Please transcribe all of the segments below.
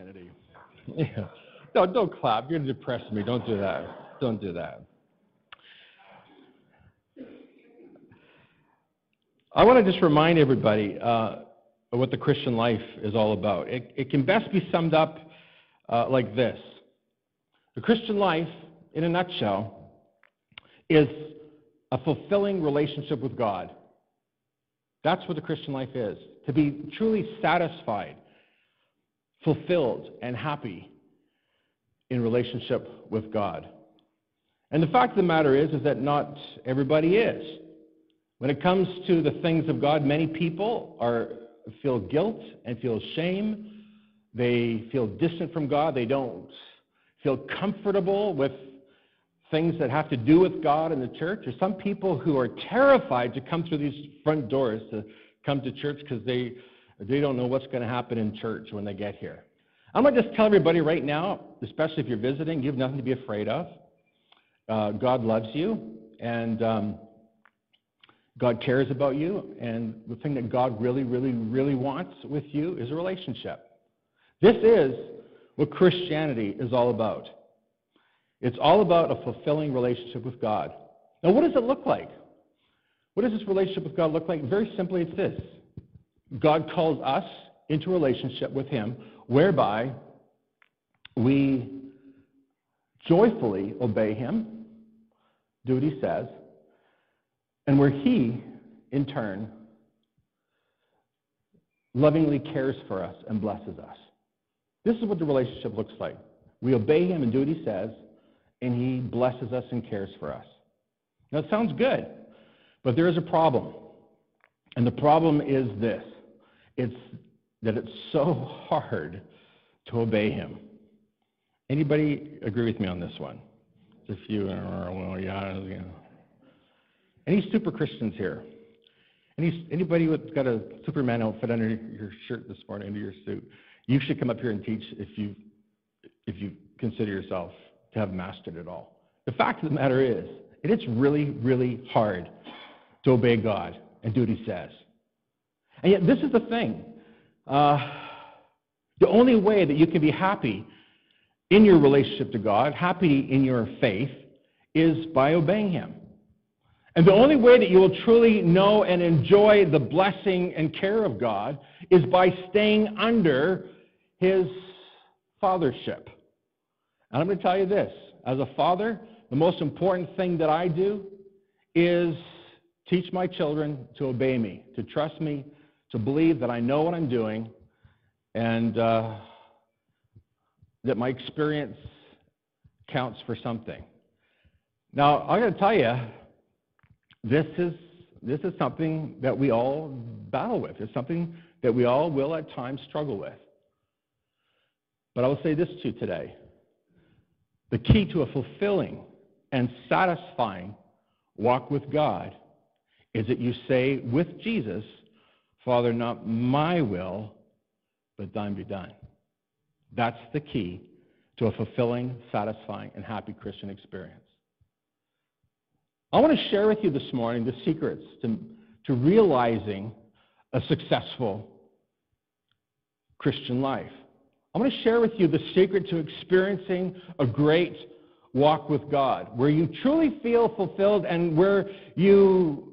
Kennedy. Yeah. No, don't clap. You're going to depress me. Don't do that. Don't do that. I want to just remind everybody uh, what the Christian life is all about. It, it can best be summed up uh, like this The Christian life, in a nutshell, is a fulfilling relationship with God. That's what the Christian life is to be truly satisfied, fulfilled, and happy in relationship with God. And the fact of the matter is, is that not everybody is. When it comes to the things of God, many people are, feel guilt and feel shame. They feel distant from God. They don't feel comfortable with things that have to do with God and the church. There's some people who are terrified to come through these front doors to come to church because they, they don't know what's going to happen in church when they get here. I'm going to just tell everybody right now, especially if you're visiting, you have nothing to be afraid of. Uh, God loves you, and um, God cares about you, and the thing that God really, really, really wants with you is a relationship. This is what Christianity is all about. It's all about a fulfilling relationship with God. Now, what does it look like? What does this relationship with God look like? Very simply, it's this God calls us into relationship with Him whereby we joyfully obey Him, do what He says, and where He, in turn, lovingly cares for us and blesses us. This is what the relationship looks like. We obey Him and do what He says, and He blesses us and cares for us. Now, it sounds good. But there is a problem. And the problem is this it's that it's so hard to obey him. Anybody agree with me on this one? Just a few, well, yeah, know. Any super Christians here? Any, anybody with got a Superman outfit under your shirt this morning, under your suit? You should come up here and teach if you, if you consider yourself to have mastered it all. The fact of the matter is, it is really, really hard to obey God and do what He says. And yet, this is the thing. Uh, the only way that you can be happy in your relationship to God, happy in your faith, is by obeying Him. And the only way that you will truly know and enjoy the blessing and care of God is by staying under His fathership. And I'm going to tell you this as a father, the most important thing that I do is Teach my children to obey me, to trust me, to believe that I know what I'm doing, and uh, that my experience counts for something. Now, I'm going to tell you, this is, this is something that we all battle with. It's something that we all will at times struggle with. But I will say this to you today the key to a fulfilling and satisfying walk with God is that you say with Jesus, Father, not my will, but thine be done. That's the key to a fulfilling, satisfying, and happy Christian experience. I want to share with you this morning the secrets to, to realizing a successful Christian life. I want to share with you the secret to experiencing a great walk with God, where you truly feel fulfilled and where you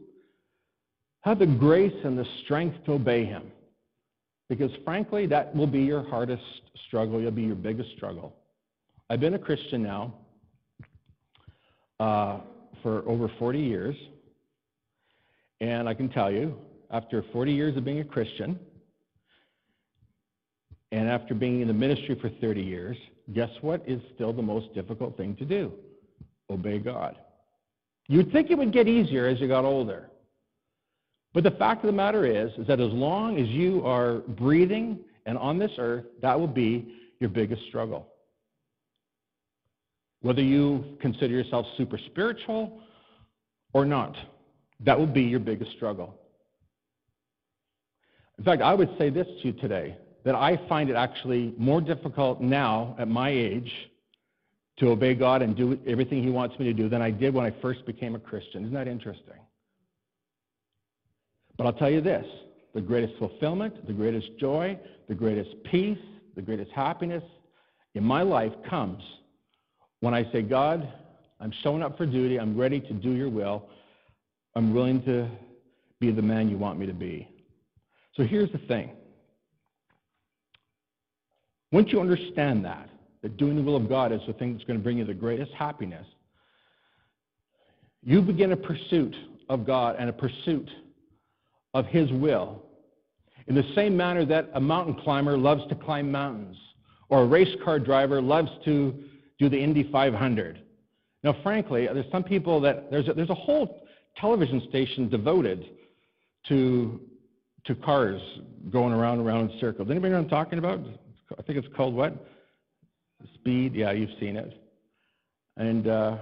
have the grace and the strength to obey Him. Because frankly, that will be your hardest struggle. You'll be your biggest struggle. I've been a Christian now uh, for over 40 years. And I can tell you, after 40 years of being a Christian, and after being in the ministry for 30 years, guess what is still the most difficult thing to do? Obey God. You'd think it would get easier as you got older. But the fact of the matter is, is that as long as you are breathing and on this earth, that will be your biggest struggle. Whether you consider yourself super spiritual or not, that will be your biggest struggle. In fact, I would say this to you today that I find it actually more difficult now at my age to obey God and do everything He wants me to do than I did when I first became a Christian. Isn't that interesting? But I'll tell you this the greatest fulfillment, the greatest joy, the greatest peace, the greatest happiness in my life comes when I say, God, I'm showing up for duty. I'm ready to do your will. I'm willing to be the man you want me to be. So here's the thing. Once you understand that, that doing the will of God is the thing that's going to bring you the greatest happiness, you begin a pursuit of God and a pursuit of His will in the same manner that a mountain climber loves to climb mountains or a race car driver loves to do the Indy 500. Now, frankly, there's some people that there's a, there's a whole television station devoted to to cars going around around in circles. Anybody know what I'm talking about? I think it's called what? Speed. Yeah, you've seen it. And uh,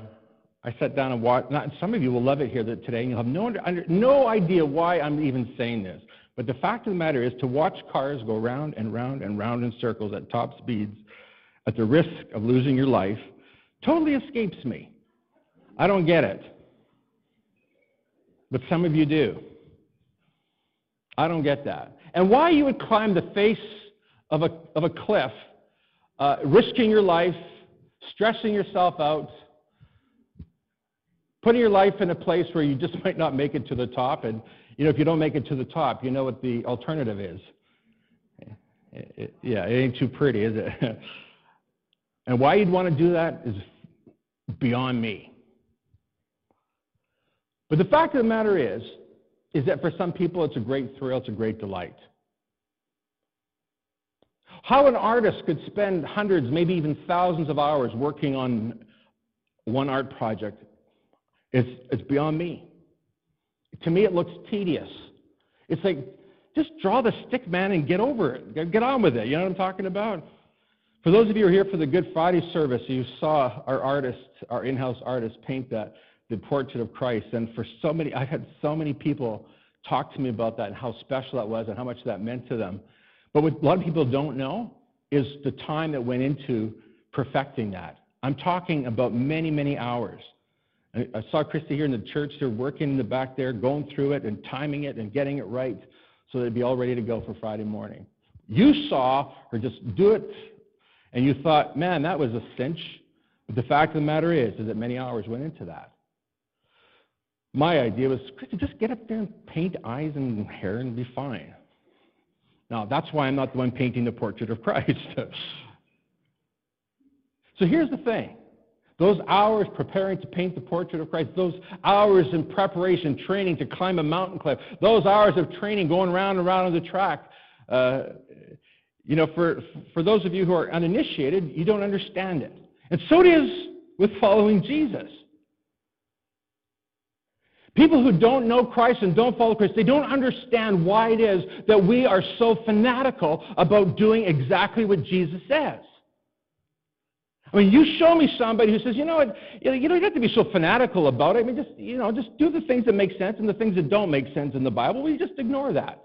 I sat down and watched. Not, some of you will love it here today, and you'll have no under, no idea why I'm even saying this. But the fact of the matter is, to watch cars go round and round and round in circles at top speeds, at the risk of losing your life, totally escapes me. I don't get it. But some of you do. I don't get that. And why you would climb the face of a, of a cliff, uh, risking your life, stressing yourself out, putting your life in a place where you just might not make it to the top. And, you know, if you don't make it to the top, you know what the alternative is. It, it, yeah, it ain't too pretty, is it? and why you'd want to do that is beyond me. But the fact of the matter is, is that for some people it's a great thrill, it's a great delight. How an artist could spend hundreds, maybe even thousands of hours working on one art project is it's beyond me. To me, it looks tedious. It's like, just draw the stick, man, and get over it. Get on with it. You know what I'm talking about? For those of you who are here for the Good Friday service, you saw our artist, our in-house artist, paint that the portrait of Christ. And for so many, I've had so many people talk to me about that and how special that was and how much that meant to them. But what a lot of people don't know is the time that went into perfecting that. I'm talking about many, many hours. I saw Christy here in the church. They're working in the back there, going through it and timing it and getting it right so it'd be all ready to go for Friday morning. You saw her just do it, and you thought, man, that was a cinch. But the fact of the matter is, is that many hours went into that. My idea was, Christy, just get up there and paint eyes and hair and be fine. Now, that's why I'm not the one painting the portrait of Christ. so here's the thing. Those hours preparing to paint the portrait of Christ, those hours in preparation, training to climb a mountain cliff, those hours of training going around and around on the track, uh, you know, for, for those of you who are uninitiated, you don't understand it. And so it is with following Jesus. People who don't know Christ and don't follow Christ, they don't understand why it is that we are so fanatical about doing exactly what Jesus says. I mean, you show me somebody who says, you know what, you don't have to be so fanatical about it. I mean, just, you know, just do the things that make sense and the things that don't make sense in the Bible. We just ignore that.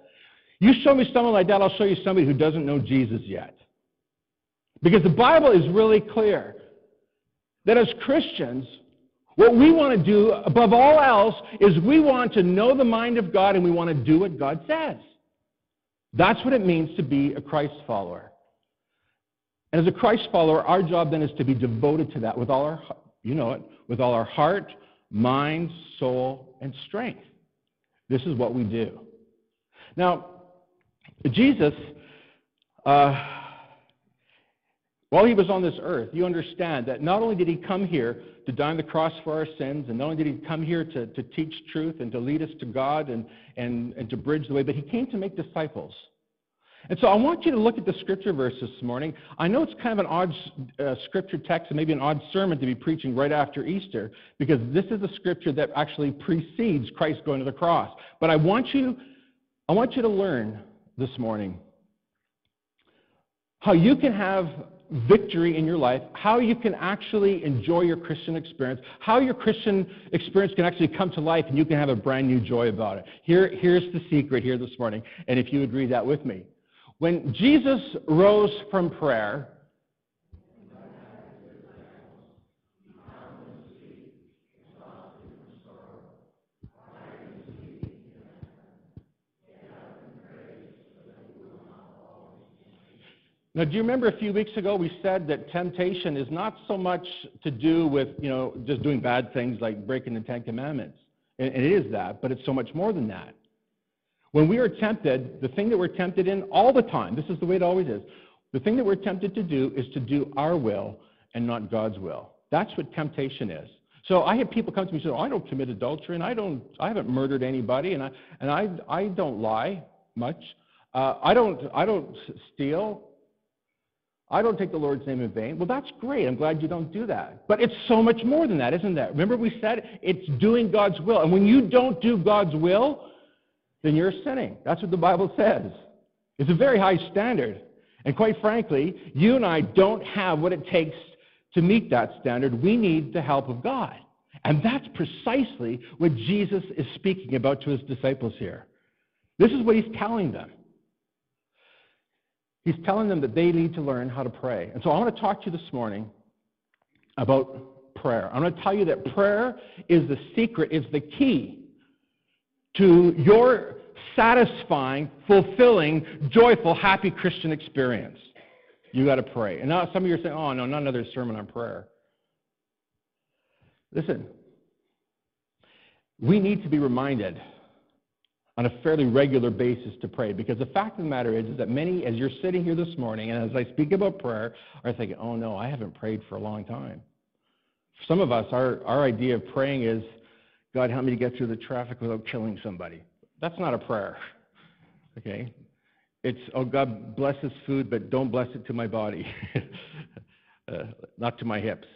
You show me someone like that, I'll show you somebody who doesn't know Jesus yet. Because the Bible is really clear that as Christians, what we want to do above all else is we want to know the mind of God and we want to do what God says. That's what it means to be a Christ follower. And as a Christ follower, our job then is to be devoted to that with all our, you know it, with all our heart, mind, soul, and strength. This is what we do. Now, Jesus, uh, while he was on this earth, you understand that not only did he come here to die on the cross for our sins. And not only did he come here to, to teach truth and to lead us to God and, and, and to bridge the way, but he came to make disciples. And so I want you to look at the scripture verse this morning. I know it's kind of an odd uh, scripture text and maybe an odd sermon to be preaching right after Easter because this is a scripture that actually precedes Christ going to the cross. But I want you, I want you to learn this morning how you can have victory in your life, how you can actually enjoy your Christian experience, how your Christian experience can actually come to life and you can have a brand new joy about it. Here, here's the secret here this morning, and if you would read that with me. When Jesus rose from prayer, Now, do you remember a few weeks ago we said that temptation is not so much to do with, you know, just doing bad things like breaking the Ten Commandments? And it is that, but it's so much more than that. When we are tempted, the thing that we're tempted in all the time, this is the way it always is, the thing that we're tempted to do is to do our will and not God's will. That's what temptation is. So I have people come to me and say, oh, I don't commit adultery, and I don't, I haven't murdered anybody, and I, and I, I don't lie much. Uh, I don't, I don't steal. I don't take the Lord's name in vain. Well, that's great. I'm glad you don't do that. But it's so much more than that, isn't that? Remember we said it's doing God's will. And when you don't do God's will, then you're sinning. That's what the Bible says. It's a very high standard. And quite frankly, you and I don't have what it takes to meet that standard. We need the help of God. And that's precisely what Jesus is speaking about to his disciples here. This is what he's telling them. He's telling them that they need to learn how to pray. And so I want to talk to you this morning about prayer. I'm going to tell you that prayer is the secret, is the key to your satisfying, fulfilling, joyful, happy Christian experience. You got to pray. And now some of you are saying, oh, no, not another sermon on prayer. Listen, we need to be reminded on a fairly regular basis to pray because the fact of the matter is, is that many, as you're sitting here this morning and as I speak about prayer, are thinking, oh, no, I haven't prayed for a long time. For some of us, our, our idea of praying is, God, help me to get through the traffic without killing somebody. That's not a prayer. Okay? It's, oh, God, bless this food, but don't bless it to my body, uh, not to my hips.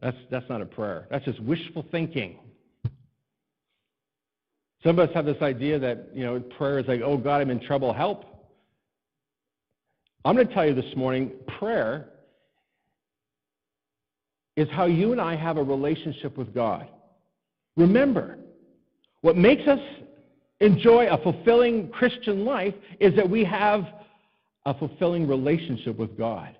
That's, that's not a prayer. That's just wishful thinking. Some of us have this idea that, you know, prayer is like, oh, God, I'm in trouble, help. I'm going to tell you this morning prayer is how you and I have a relationship with God. Remember, what makes us enjoy a fulfilling Christian life is that we have a fulfilling relationship with God.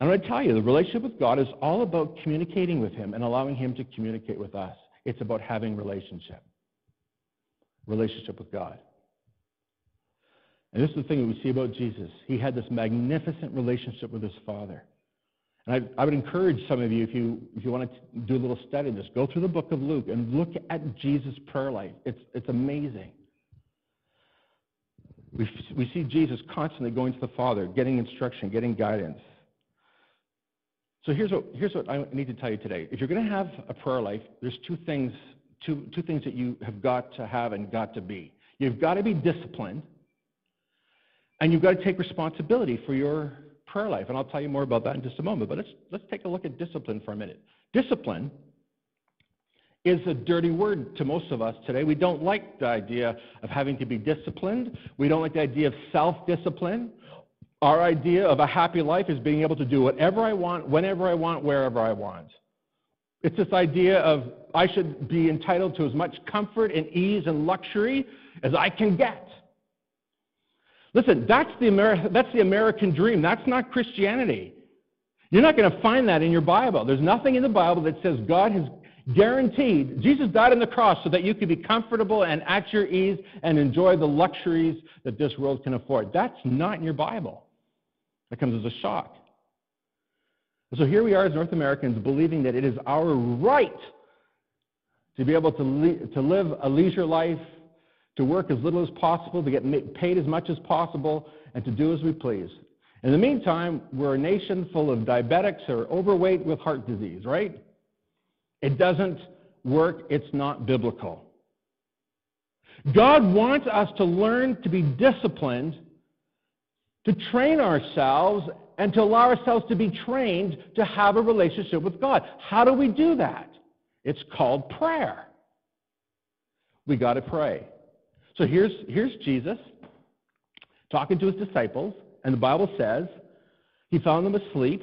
I'm going to tell you, the relationship with God is all about communicating with Him and allowing Him to communicate with us. It's about having relationship. Relationship with God. And this is the thing that we see about Jesus. He had this magnificent relationship with his Father. And I, I, would encourage some of you, if you, if you want to do a little study of this, go through the book of Luke and look at Jesus' prayer life. It's, it's amazing. We, we see Jesus constantly going to the Father, getting instruction, getting guidance. So here's what, here's what I need to tell you today. If you're going to have a prayer life, there's two things, two, two things that you have got to have and got to be. You've got to be disciplined, and you've got to take responsibility for your prayer life. And I'll tell you more about that in just a moment. But let's, let's take a look at discipline for a minute. Discipline is a dirty word to most of us today. We don't like the idea of having to be disciplined. We don't like the idea of self discipline. Our idea of a happy life is being able to do whatever I want, whenever I want, wherever I want. It's this idea of I should be entitled to as much comfort and ease and luxury as I can get. Listen, that's the, Ameri- that's the American dream. That's not Christianity. You're not going to find that in your Bible. There's nothing in the Bible that says God has guaranteed, Jesus died on the cross so that you could be comfortable and at your ease and enjoy the luxuries that this world can afford. That's not in your Bible. That comes as a shock. So here we are as North Americans believing that it is our right to be able to, le- to live a leisure life to work as little as possible, to get paid as much as possible, and to do as we please. In the meantime, we're a nation full of diabetics or overweight with heart disease, right? It doesn't work, it's not biblical. God wants us to learn to be disciplined, to train ourselves, and to allow ourselves to be trained to have a relationship with God. How do we do that? It's called prayer. We got to pray. So here's, here's Jesus talking to his disciples, and the Bible says he found them asleep,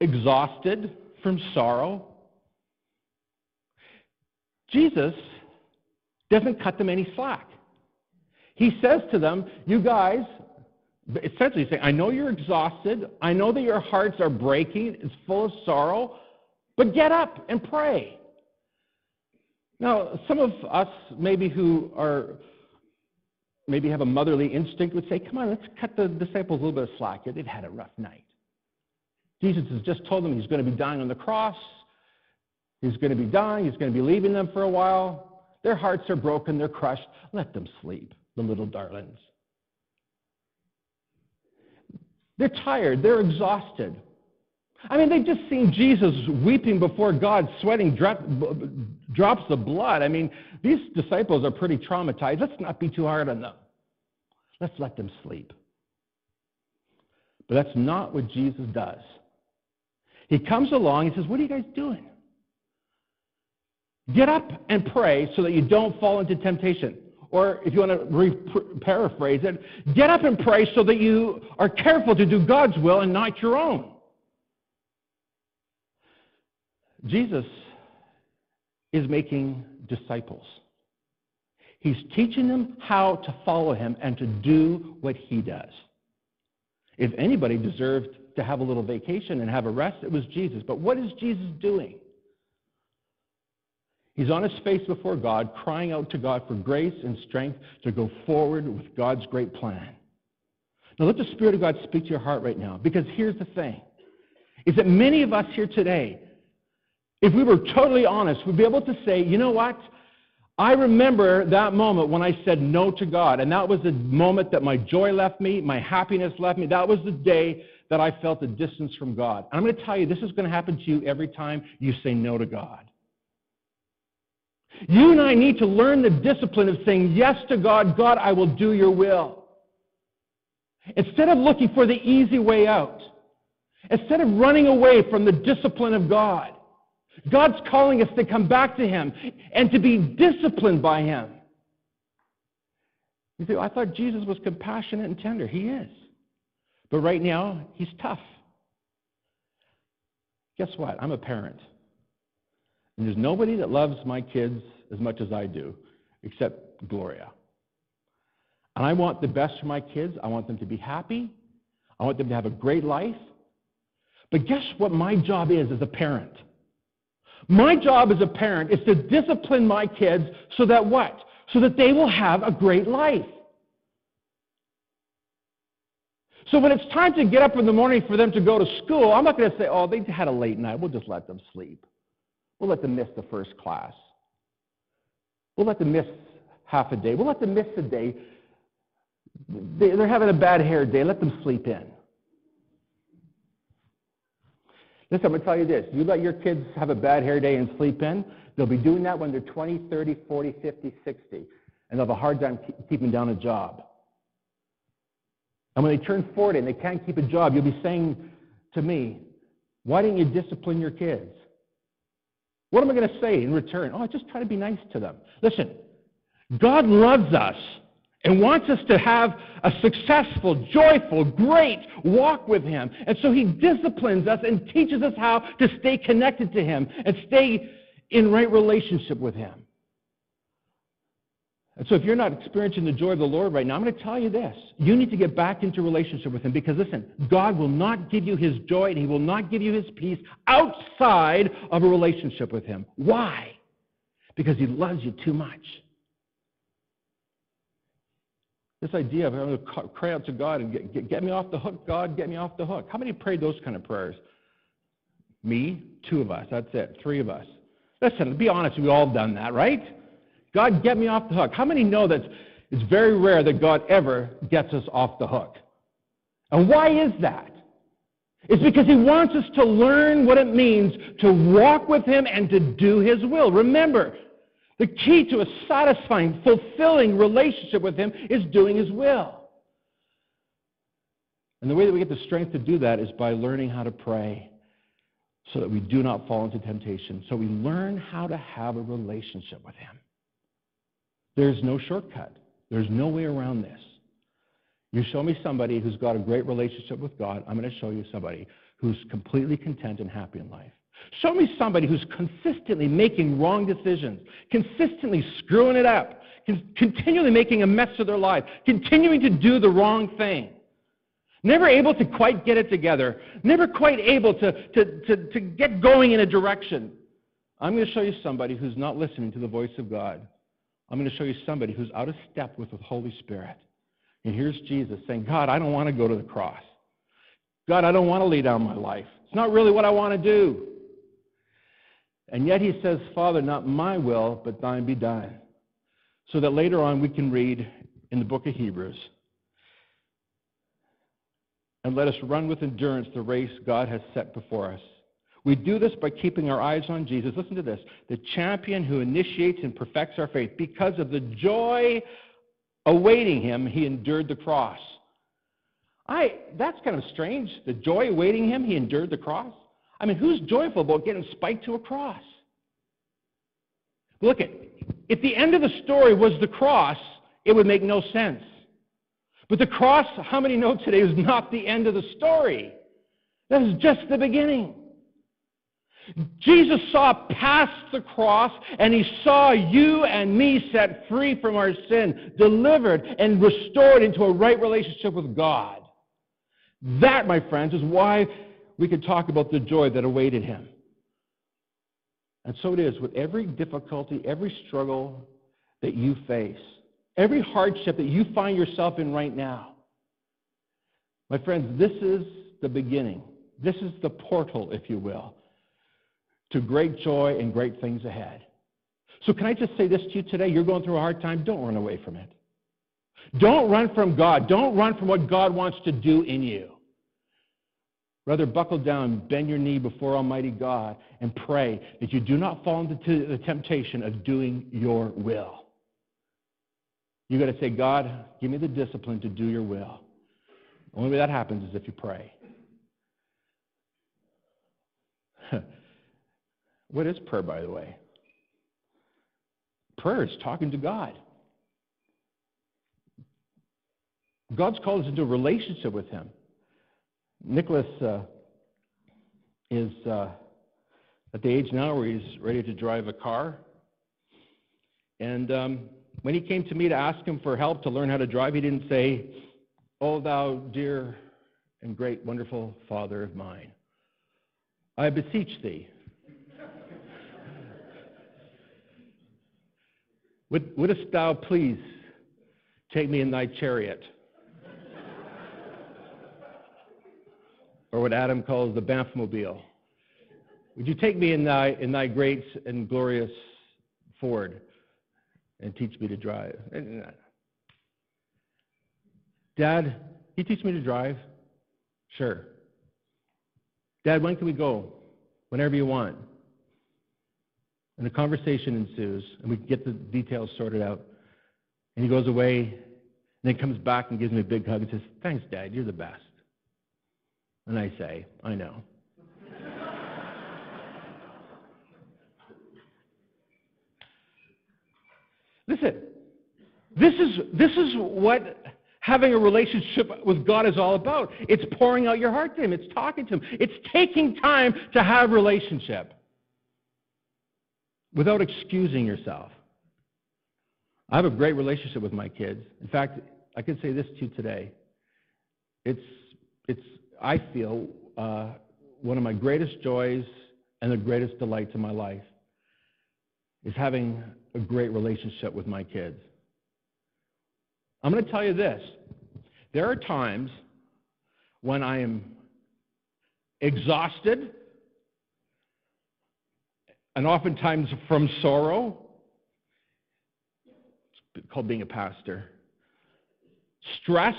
exhausted from sorrow. Jesus doesn't cut them any slack. He says to them, You guys, essentially saying, I know you're exhausted. I know that your hearts are breaking. It's full of sorrow. But get up and pray. Now, some of us maybe who are maybe have a motherly instinct would say, Come on, let's cut the disciples a little bit of slack here. They've had a rough night. Jesus has just told them he's going to be dying on the cross. He's going to be dying. He's going to be leaving them for a while. Their hearts are broken. They're crushed. Let them sleep, the little darlings. They're tired. They're exhausted. I mean, they've just seen Jesus weeping before God, sweating drop, drops of blood. I mean, these disciples are pretty traumatized. Let's not be too hard on them. Let's let them sleep. But that's not what Jesus does. He comes along and says, What are you guys doing? Get up and pray so that you don't fall into temptation. Or if you want to re- paraphrase it, get up and pray so that you are careful to do God's will and not your own. Jesus is making disciples. He's teaching them how to follow him and to do what he does. If anybody deserved to have a little vacation and have a rest, it was Jesus. But what is Jesus doing? He's on his face before God, crying out to God for grace and strength to go forward with God's great plan. Now let the Spirit of God speak to your heart right now, because here's the thing, is that many of us here today, if we were totally honest, we'd be able to say, you know what? I remember that moment when I said no to God, and that was the moment that my joy left me, my happiness left me. That was the day that I felt a distance from God. And I'm going to tell you, this is going to happen to you every time you say no to God. You and I need to learn the discipline of saying yes to God. God, I will do your will. Instead of looking for the easy way out, instead of running away from the discipline of God, God's calling us to come back to Him and to be disciplined by Him. You say, I thought Jesus was compassionate and tender. He is. But right now, He's tough. Guess what? I'm a parent. And there's nobody that loves my kids as much as I do, except Gloria. And I want the best for my kids. I want them to be happy. I want them to have a great life. But guess what my job is as a parent? My job as a parent is to discipline my kids so that what? So that they will have a great life. So when it's time to get up in the morning for them to go to school, I'm not going to say, oh, they had a late night. We'll just let them sleep. We'll let them miss the first class. We'll let them miss half a day. We'll let them miss a day. They're having a bad hair day. Let them sleep in. Listen, I'm going to tell you this. You let your kids have a bad hair day and sleep in, they'll be doing that when they're 20, 30, 40, 50, 60. And they'll have a hard time keeping down a job. And when they turn 40 and they can't keep a job, you'll be saying to me, why didn't you discipline your kids? What am I going to say in return? Oh, I just try to be nice to them. Listen, God loves us and wants us to have a successful, joyful, great walk with Him. And so He disciplines us and teaches us how to stay connected to Him and stay in right relationship with Him. And so if you're not experiencing the joy of the Lord right now, I'm going to tell you this. You need to get back into relationship with him because listen, God will not give you his joy and he will not give you his peace outside of a relationship with him. Why? Because he loves you too much. This idea of I'm going to cry out to God and get, get, get me off the hook, God, get me off the hook. How many prayed those kind of prayers? Me, two of us. That's it. Three of us. Listen, to be honest, we've all done that, right? God, get me off the hook. How many know that it's very rare that God ever gets us off the hook? And why is that? It's because He wants us to learn what it means to walk with Him and to do His will. Remember, the key to a satisfying, fulfilling relationship with Him is doing His will. And the way that we get the strength to do that is by learning how to pray so that we do not fall into temptation. So we learn how to have a relationship with Him. There's no shortcut. There's no way around this. You show me somebody who's got a great relationship with God, I'm going to show you somebody who's completely content and happy in life. Show me somebody who's consistently making wrong decisions, consistently screwing it up, continually making a mess of their life, continuing to do the wrong thing, never able to quite get it together, never quite able to, to, to, to get going in a direction. I'm going to show you somebody who's not listening to the voice of God I'm going to show you somebody who's out of step with the Holy Spirit. And here's Jesus saying, God, I don't want to go to the cross. God, I don't want to lay down my life. It's not really what I want to do. And yet he says, Father, not my will, but thine be done. So that later on we can read in the book of Hebrews, and let us run with endurance the race God has set before us. We do this by keeping our eyes on Jesus. Listen to this the champion who initiates and perfects our faith. Because of the joy awaiting him, he endured the cross. I, that's kind of strange. The joy awaiting him, he endured the cross. I mean, who's joyful about getting spiked to a cross? Look at, if the end of the story was the cross, it would make no sense. But the cross, how many know today, is not the end of the story? That is just the beginning. Jesus saw past the cross and he saw you and me set free from our sin, delivered and restored into a right relationship with God. That, my friends, is why we could talk about the joy that awaited him. And so it is with every difficulty, every struggle that you face, every hardship that you find yourself in right now. My friends, this is the beginning. This is the portal, if you will, to great joy and great things ahead. So, can I just say this to you today? You're going through a hard time. Don't run away from it. Don't run from God. Don't run from what God wants to do in you. Rather, buckle down, bend your knee before Almighty God, and pray that you do not fall into the temptation of doing your will. You've got to say, God, give me the discipline to do your will. The only way that happens is if you pray. what is prayer, by the way? Prayer is talking to God. God's called us into a relationship with Him. Nicholas uh, is uh, at the age now where he's ready to drive a car. And um, when he came to me to ask him for help to learn how to drive, he didn't say, Oh, thou dear and great, wonderful Father of mine, I beseech thee. Would, wouldst thou please take me in thy chariot? Or what Adam calls the Banffmobile. Would you take me in thy, in thy great and glorious Ford and teach me to drive? Dad, you teach me to drive? Sure. Dad, when can we go? Whenever you want. And a conversation ensues, and we get the details sorted out. And he goes away, and then comes back and gives me a big hug and says, Thanks, Dad, you're the best. And I say, I know. Listen, this is, this is what having a relationship with God is all about. It's pouring out your heart to Him, it's talking to Him, it's taking time to have relationship without excusing yourself. I have a great relationship with my kids. In fact, I can say this to you today. It's, it's I feel, uh, one of my greatest joys and the greatest delights in my life is having a great relationship with my kids. I'm going to tell you this there are times when I am exhausted, and oftentimes from sorrow. It's called being a pastor. Stressed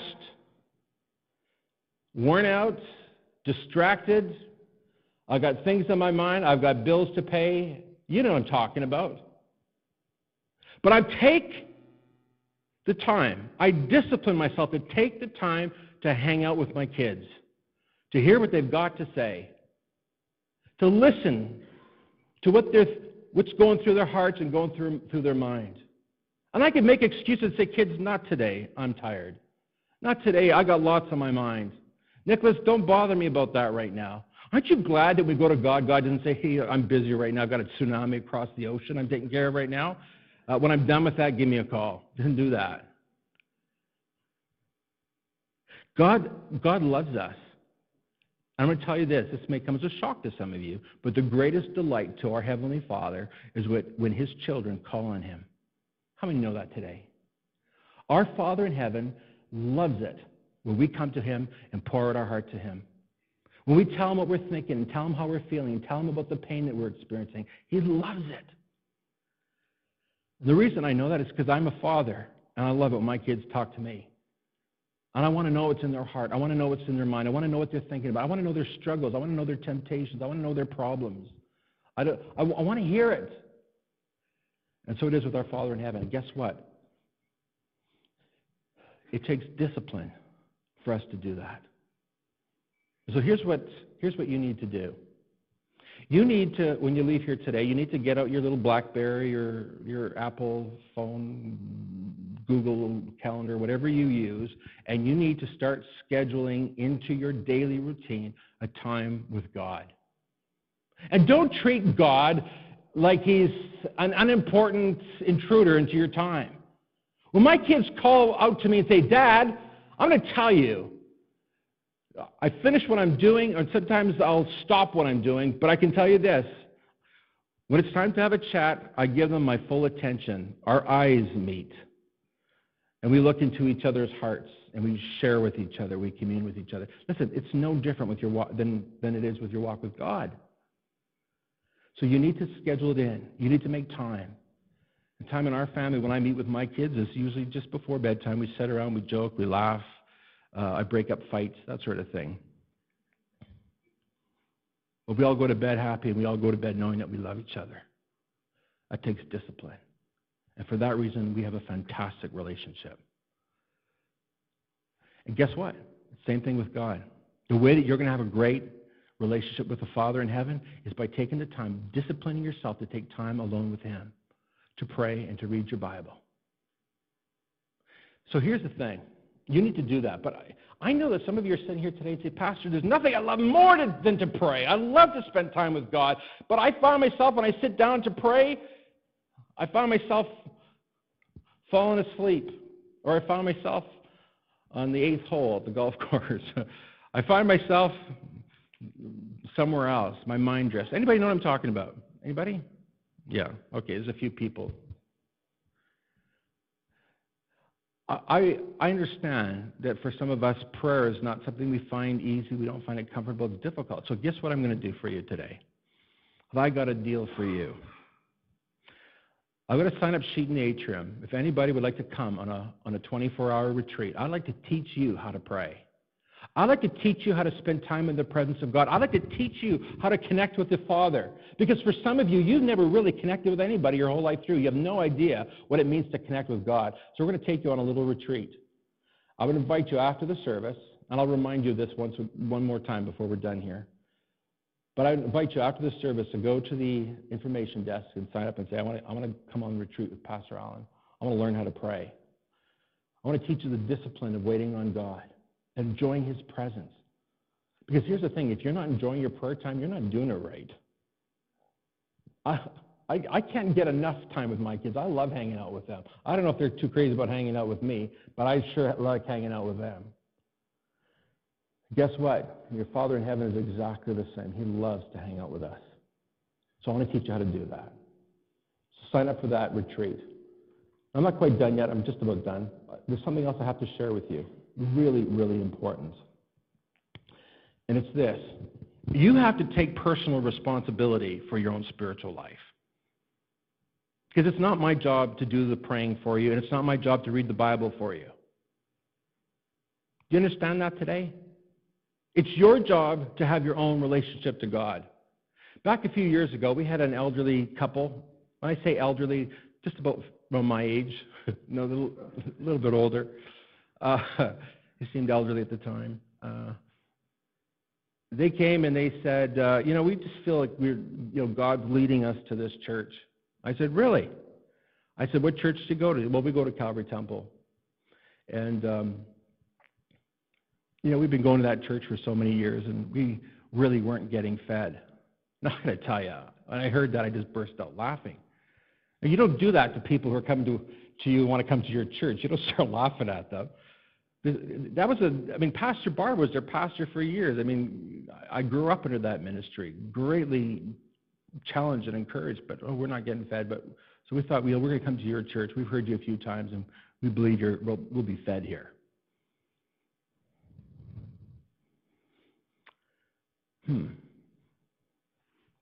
worn out, distracted. I've got things on my mind. I've got bills to pay. You know what I'm talking about. But I take the time, I discipline myself to take the time to hang out with my kids, to hear what they've got to say, to listen to what they're, what's going through their hearts and going through, through their mind. And I can make excuses and say, kids, not today. I'm tired. Not today. I got lots on my mind. Nicholas, don't bother me about that right now. Aren't you glad that we go to God? God doesn't say, hey, I'm busy right now. I've got a tsunami across the ocean I'm taking care of right now. Uh, when I'm done with that, give me a call. Didn't do that. God, God loves us. I'm going to tell you this. This may come as a shock to some of you, but the greatest delight to our Heavenly Father is when His children call on Him. How many know that today? Our Father in heaven loves it when we come to Him and pour out our heart to Him. When we tell Him what we're thinking and tell Him how we're feeling tell Him about the pain that we're experiencing, He loves it. The reason I know that is because I'm a father and I love it when my kids talk to me. And I want to know what's in their heart. I want to know what's in their mind. I want to know what they're thinking about. I want to know their struggles. I want to know their temptations. I want to know their problems. I, I, I want to hear it. And so it is with our Father in heaven. And guess what? It takes discipline for us to do that. So here's what, here's what you need to do. You need to, when you leave here today, you need to get out your little Blackberry or your Apple phone, Google Calendar, whatever you use, and you need to start scheduling into your daily routine a time with God. And don't treat God like he's an unimportant intruder into your time. When my kids call out to me and say, Dad, I'm going to tell you, I finish what I'm doing, or sometimes I'll stop what I'm doing, but I can tell you this. When it's time to have a chat, I give them my full attention. Our eyes meet. And we look into each other's hearts and we share with each other. We commune with each other. Listen, it's no different with your walk than, than it is with your walk with God. So you need to schedule it in. You need to make time. The time in our family when I meet with my kids is usually just before bedtime. We sit around, we joke, we laugh, uh, I break up fights, that sort of thing. But we all go to bed happy and we all go to bed knowing that we love each other. That takes discipline. And for that reason, we have a fantastic relationship. And guess what? Same thing with God. The way that you're going to have a great relationship with the Father in heaven is by taking the time, disciplining yourself to take time alone with Him, to pray and to read your Bible. So here's the thing you need to do that. But I, I know that some of you are sitting here today and say, Pastor, there's nothing I love more to, than to pray. I love to spend time with God. But I find myself, when I sit down to pray, I find myself falling asleep. Or I find myself on the eighth hole at the golf course. I find myself somewhere else. My mind drifts. Anybody know what I'm talking about? Anybody? Yeah. Okay, there's a few people. I, I understand that for some of us, prayer is not something we find easy. We don't find it comfortable. It's difficult. So, guess what I'm going to do for you today? Have I got a deal for you? I've got a sign up sheet in the atrium. If anybody would like to come on a, on a 24 hour retreat, I'd like to teach you how to pray. I'd like to teach you how to spend time in the presence of God. I'd like to teach you how to connect with the Father. Because for some of you, you've never really connected with anybody your whole life through. You have no idea what it means to connect with God. So we're going to take you on a little retreat. I would invite you after the service, and I'll remind you of this once, one more time before we're done here. But I would invite you after the service to go to the information desk and sign up and say, I want to, I want to come on retreat with Pastor Allen. I want to learn how to pray. I want to teach you the discipline of waiting on God enjoying his presence. Because here's the thing if you're not enjoying your prayer time, you're not doing it right. I, I, I can't get enough time with my kids. I love hanging out with them. I don't know if they're too crazy about hanging out with me, but I sure like hanging out with them. Guess what? Your Father in heaven is exactly the same. He loves to hang out with us. So I want to teach you how to do that. Sign up for that retreat. I'm not quite done yet. I'm just about done. There's something else I have to share with you really, really important. And it's this you have to take personal responsibility for your own spiritual life. Because it's not my job to do the praying for you, and it's not my job to read the Bible for you. Do you understand that today? It's your job to have your own relationship to God. Back a few years ago, we had an elderly couple. When I say elderly, just about around my age, no, a little, a little bit older. Uh, he seemed elderly at the time. Uh, they came and they said, uh, you know, we just feel like we're, you know, God's leading us to this church. I said, really? I said, what church do you go to? Well, we go to Calvary Temple. And, um, you know, we've been going to that church for so many years, and we really weren't getting fed. Not going to tell you. When I heard that, I just burst out laughing. And you don't do that to people who are coming to, to you and want to come to your church. You don't start laughing at them. That was a, I mean, Pastor Barb was their pastor for years. I mean, I grew up under that ministry, greatly challenged and encouraged, but oh, we're not getting fed. But So we thought, well, we're going to come to your church. We've heard you a few times, and we believe you're, we'll, we'll be fed here. Hmm.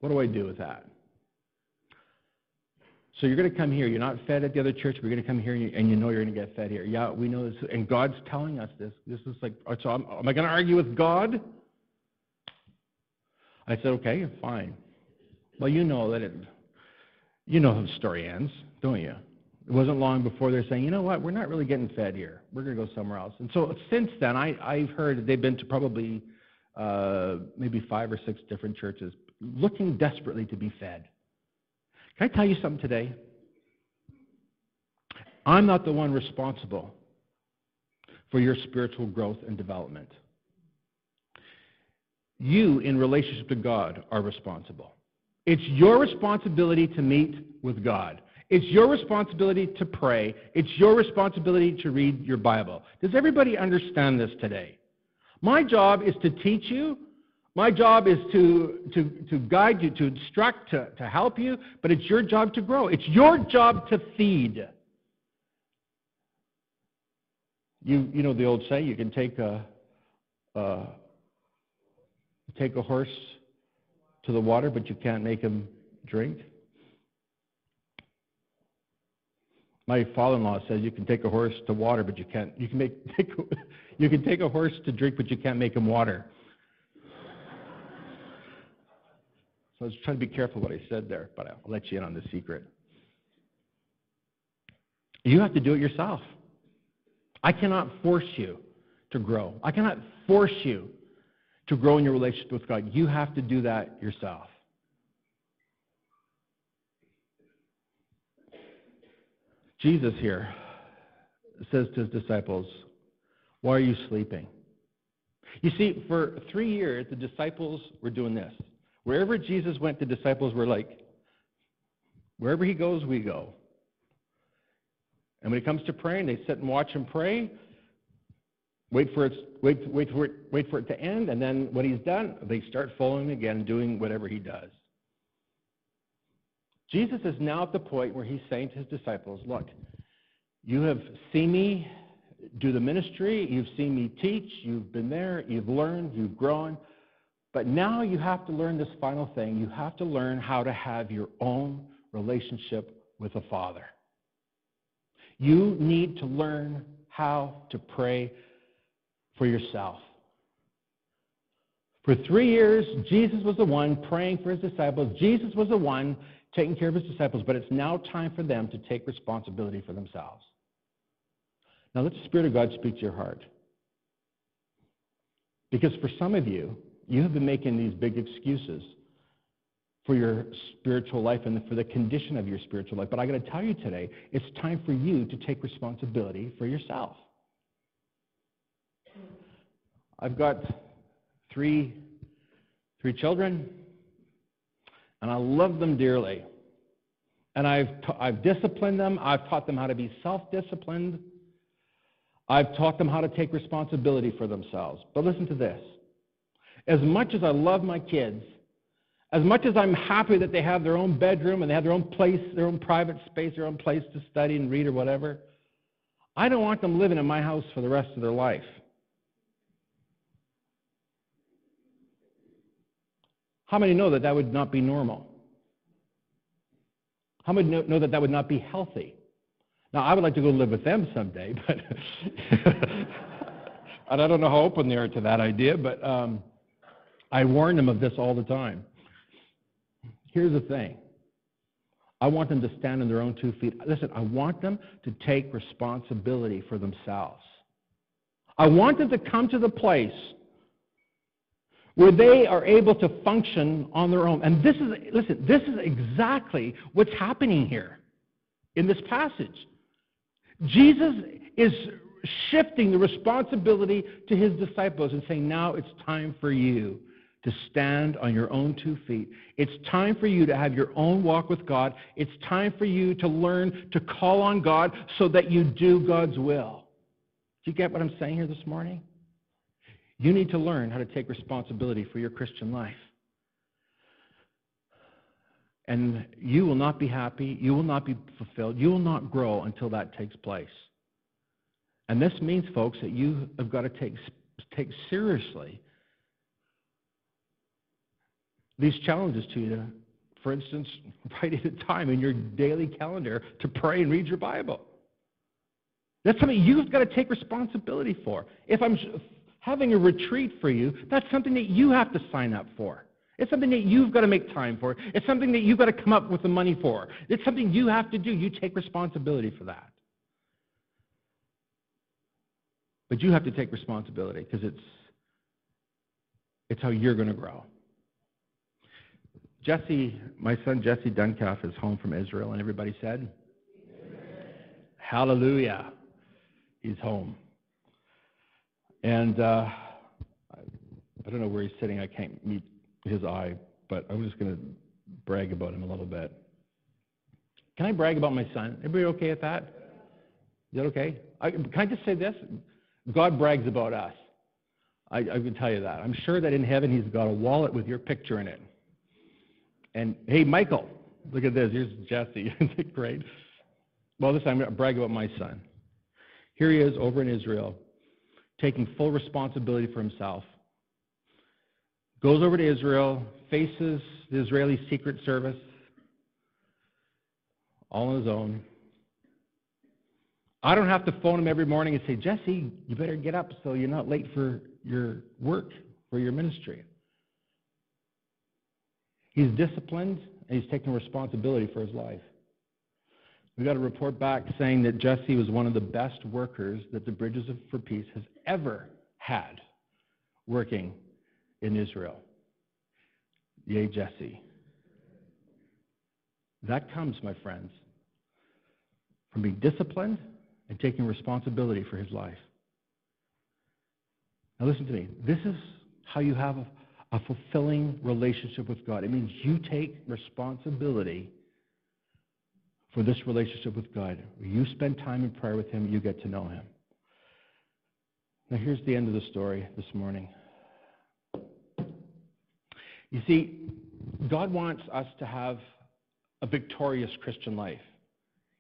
What do I do with that? So you're going to come here. You're not fed at the other church. We're going to come here, and you, know you're going to get fed here. Yeah, we know this, and God's telling us this. This is like, so am I going to argue with God? I said, okay, fine. Well, you know that it, you know how the story ends, don't you? It wasn't long before they're saying, you know what, we're not really getting fed here. We're going to go somewhere else. And so since then, I, I've heard they've been to probably uh, maybe five or six different churches looking desperately to be fed. Can I tell you something today? I'm not the one responsible for your spiritual growth and development. You, in relationship to God, are responsible. It's your responsibility to meet with God. It's your responsibility to pray. It's your responsibility to read your Bible. Does everybody understand this today? My job is to teach you. My job is to, to, to guide you, to instruct, to, to help you, but it's your job to grow. It's your job to feed. You, you know the old saying, you can take a, a take a horse to the water, but you can't make him drink. My father-in-law says you can take a horse to water, but you can't. You can make take, you can take a horse to drink, but you can't make him water. So I was trying to be careful what I said there, but I'll let you in on the secret. You have to do it yourself. I cannot force you to grow. I cannot force you to grow in your relationship with God. You have to do that yourself. Jesus here says to his disciples, Why are you sleeping? You see, for three years, the disciples were doing this. Wherever Jesus went, the disciples were like, Wherever he goes, we go. And when it comes to praying, they sit and watch him pray wait for, it, wait, wait, for it, wait for it to end, and then when he's done, they start following again, doing whatever he does. Jesus is now at the point where he's saying to his disciples, Look, you have seen me do the ministry, you've seen me teach, you've been there, you've learned, you've grown, but now you have to learn this final thing. You have to learn how to have your own relationship with the Father. You need to learn how to pray for yourself. For three years, Jesus was the one praying for his disciples. Jesus was the one taking care of his disciples, but it's now time for them to take responsibility for themselves. Now let the Spirit of God speak to your heart. Because for some of you, you have been making these big excuses for your spiritual life and for the condition of your spiritual life. But I got to tell you today, it's time for you to take responsibility for yourself. I've got three, three children, and I love them dearly. And I've, t- I've disciplined them. I've taught them how to be self disciplined. I've taught them how to take responsibility for themselves. But listen to this as much as I love my kids, as much as I'm happy that they have their own bedroom and they have their own place, their own private space, their own place to study and read or whatever, I don't want them living in my house for the rest of their life. How many know that that would not be normal? How many know that that would not be healthy? Now, I would like to go live with them someday, but and I don't know how open they are to that idea, but um, I warn them of this all the time. Here's the thing I want them to stand on their own two feet. Listen, I want them to take responsibility for themselves. I want them to come to the place where they are able to function on their own. And this is, listen, this is exactly what's happening here in this passage. Jesus is shifting the responsibility to his disciples and saying, now it's time for you to stand on your own two feet. It's time for you to have your own walk with God. It's time for you to learn to call on God so that you do God's will. Do you get what I'm saying here this morning? You need to learn how to take responsibility for your Christian life. And you will not be happy, you will not be fulfilled, you will not grow until that takes place. And this means, folks, that you have got to take, take seriously these challenges to you. For instance, writing a time in your daily calendar to pray and read your Bible. That's something you've got to take responsibility for. If I'm having a retreat for you, that's something that you have to sign up for. It's something that you've got to make time for. It's something that you've got to come up with the money for. It's something you have to do. You take responsibility for that. But you have to take responsibility because it's, it's how you're going to grow. Jesse, my son Jesse Duncalf is home from Israel, and everybody said, Amen. Hallelujah. He's home. And uh, I don't know where he's sitting. I can't meet his eye, but I'm just going to brag about him a little bit. Can I brag about my son? Everybody okay with that? Is that okay? I, can I just say this? God brags about us. I, I can tell you that. I'm sure that in heaven he's got a wallet with your picture in it. And hey, Michael, look at this. Here's Jesse. Isn't it great? Well, this time I'm going to brag about my son. Here he is over in Israel, taking full responsibility for himself. Goes over to Israel, faces the Israeli Secret Service, all on his own. I don't have to phone him every morning and say, Jesse, you better get up so you're not late for your work, for your ministry. He's disciplined and he's taking responsibility for his life. We got a report back saying that Jesse was one of the best workers that the Bridges for Peace has ever had working in Israel. Yay, Jesse. That comes, my friends, from being disciplined and taking responsibility for his life. Now, listen to me. This is how you have a, fulfilling relationship with God. It means you take responsibility for this relationship with God. You spend time in prayer with Him, you get to know Him. Now, here's the end of the story this morning. You see, God wants us to have a victorious Christian life.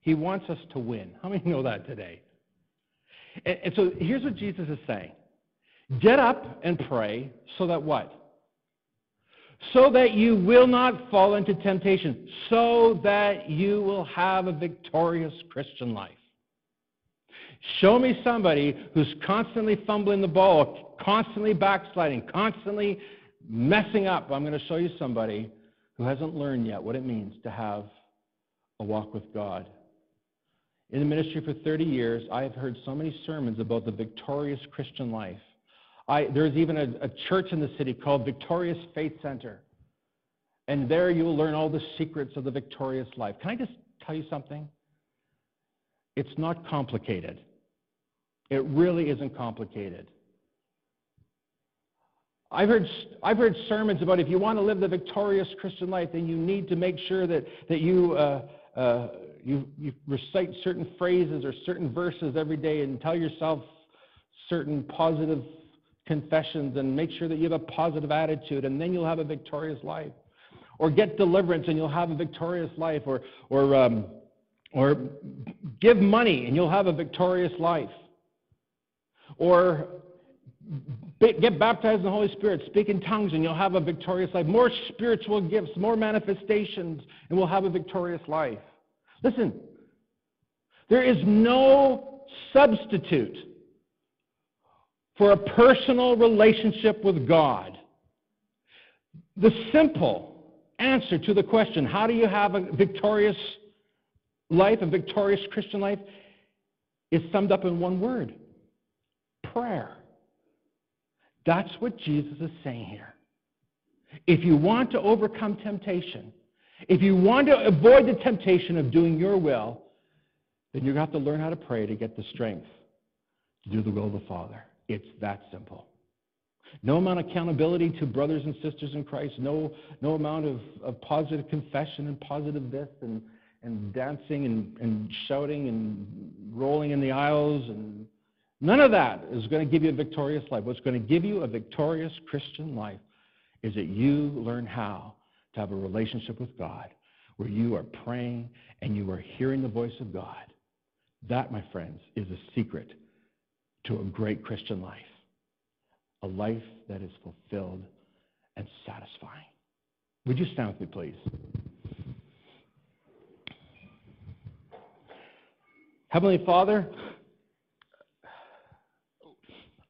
He wants us to win. How many know that today? And so here's what Jesus is saying Get up and pray so that what? So that you will not fall into temptation, so that you will have a victorious Christian life. Show me somebody who's constantly fumbling the ball, constantly backsliding, constantly messing up. I'm going to show you somebody who hasn't learned yet what it means to have a walk with God. In the ministry for 30 years, I have heard so many sermons about the victorious Christian life. I, there's even a, a church in the city called Victorious Faith Center. And there you'll learn all the secrets of the victorious life. Can I just tell you something? It's not complicated. It really isn't complicated. I've heard, I've heard sermons about if you want to live the victorious Christian life, then you need to make sure that, that you, uh, uh, you, you recite certain phrases or certain verses every day and tell yourself certain positive confessions and make sure that you have a positive attitude, and then you'll have a victorious life. Or get deliverance and you'll have a victorious life. Or, or, um, or give money and you'll have a victorious life. Or get baptized in the Holy Spirit, speak in tongues, and you'll have a victorious life. More spiritual gifts, more manifestations, and we'll have a victorious life. Listen, there is no substitute for a personal relationship with God. The simple answer to the question, how do you have a victorious life, a victorious Christian life, is summed up in one word prayer. That's what Jesus is saying here. If you want to overcome temptation, if you want to avoid the temptation of doing your will, then you have to learn how to pray to get the strength to do the will of the Father. It's that simple. No amount of accountability to brothers and sisters in Christ, no, no amount of, of positive confession and positive this and, and dancing and, and shouting and rolling in the aisles and None of that is going to give you a victorious life. What's going to give you a victorious Christian life is that you learn how to have a relationship with God, where you are praying and you are hearing the voice of God. That, my friends, is a secret to a great Christian life. A life that is fulfilled and satisfying. Would you stand with me, please? Heavenly Father,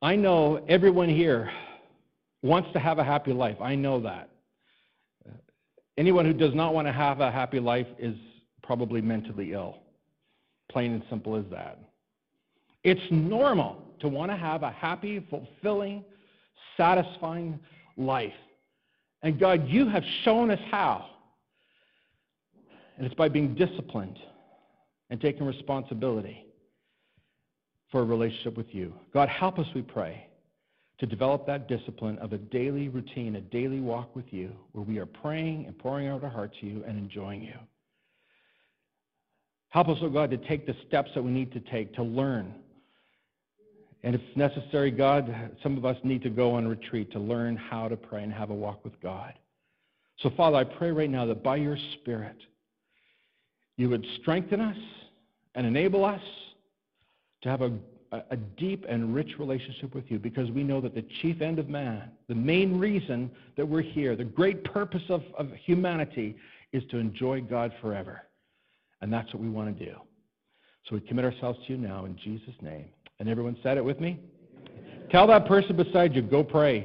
I know everyone here wants to have a happy life. I know that. Anyone who does not want to have a happy life is probably mentally ill. Plain and simple as that. It's normal to want to have a happy, fulfilling, satisfying life. And God, you have shown us how. And it's by being disciplined and taking responsibility for a relationship with you. God, help us, we pray, to develop that discipline of a daily routine, a daily walk with you, where we are praying and pouring out our heart to you and enjoying you. Help us, oh God, to take the steps that we need to take to learn. And if necessary, God, some of us need to go on retreat to learn how to pray and have a walk with God. So, Father, I pray right now that by your Spirit, you would strengthen us and enable us to have a, a deep and rich relationship with you because we know that the chief end of man, the main reason that we're here, the great purpose of, of humanity is to enjoy God forever. And that's what we want to do. So we commit ourselves to you now in Jesus' name. And everyone said it with me? Tell that person beside you, go pray.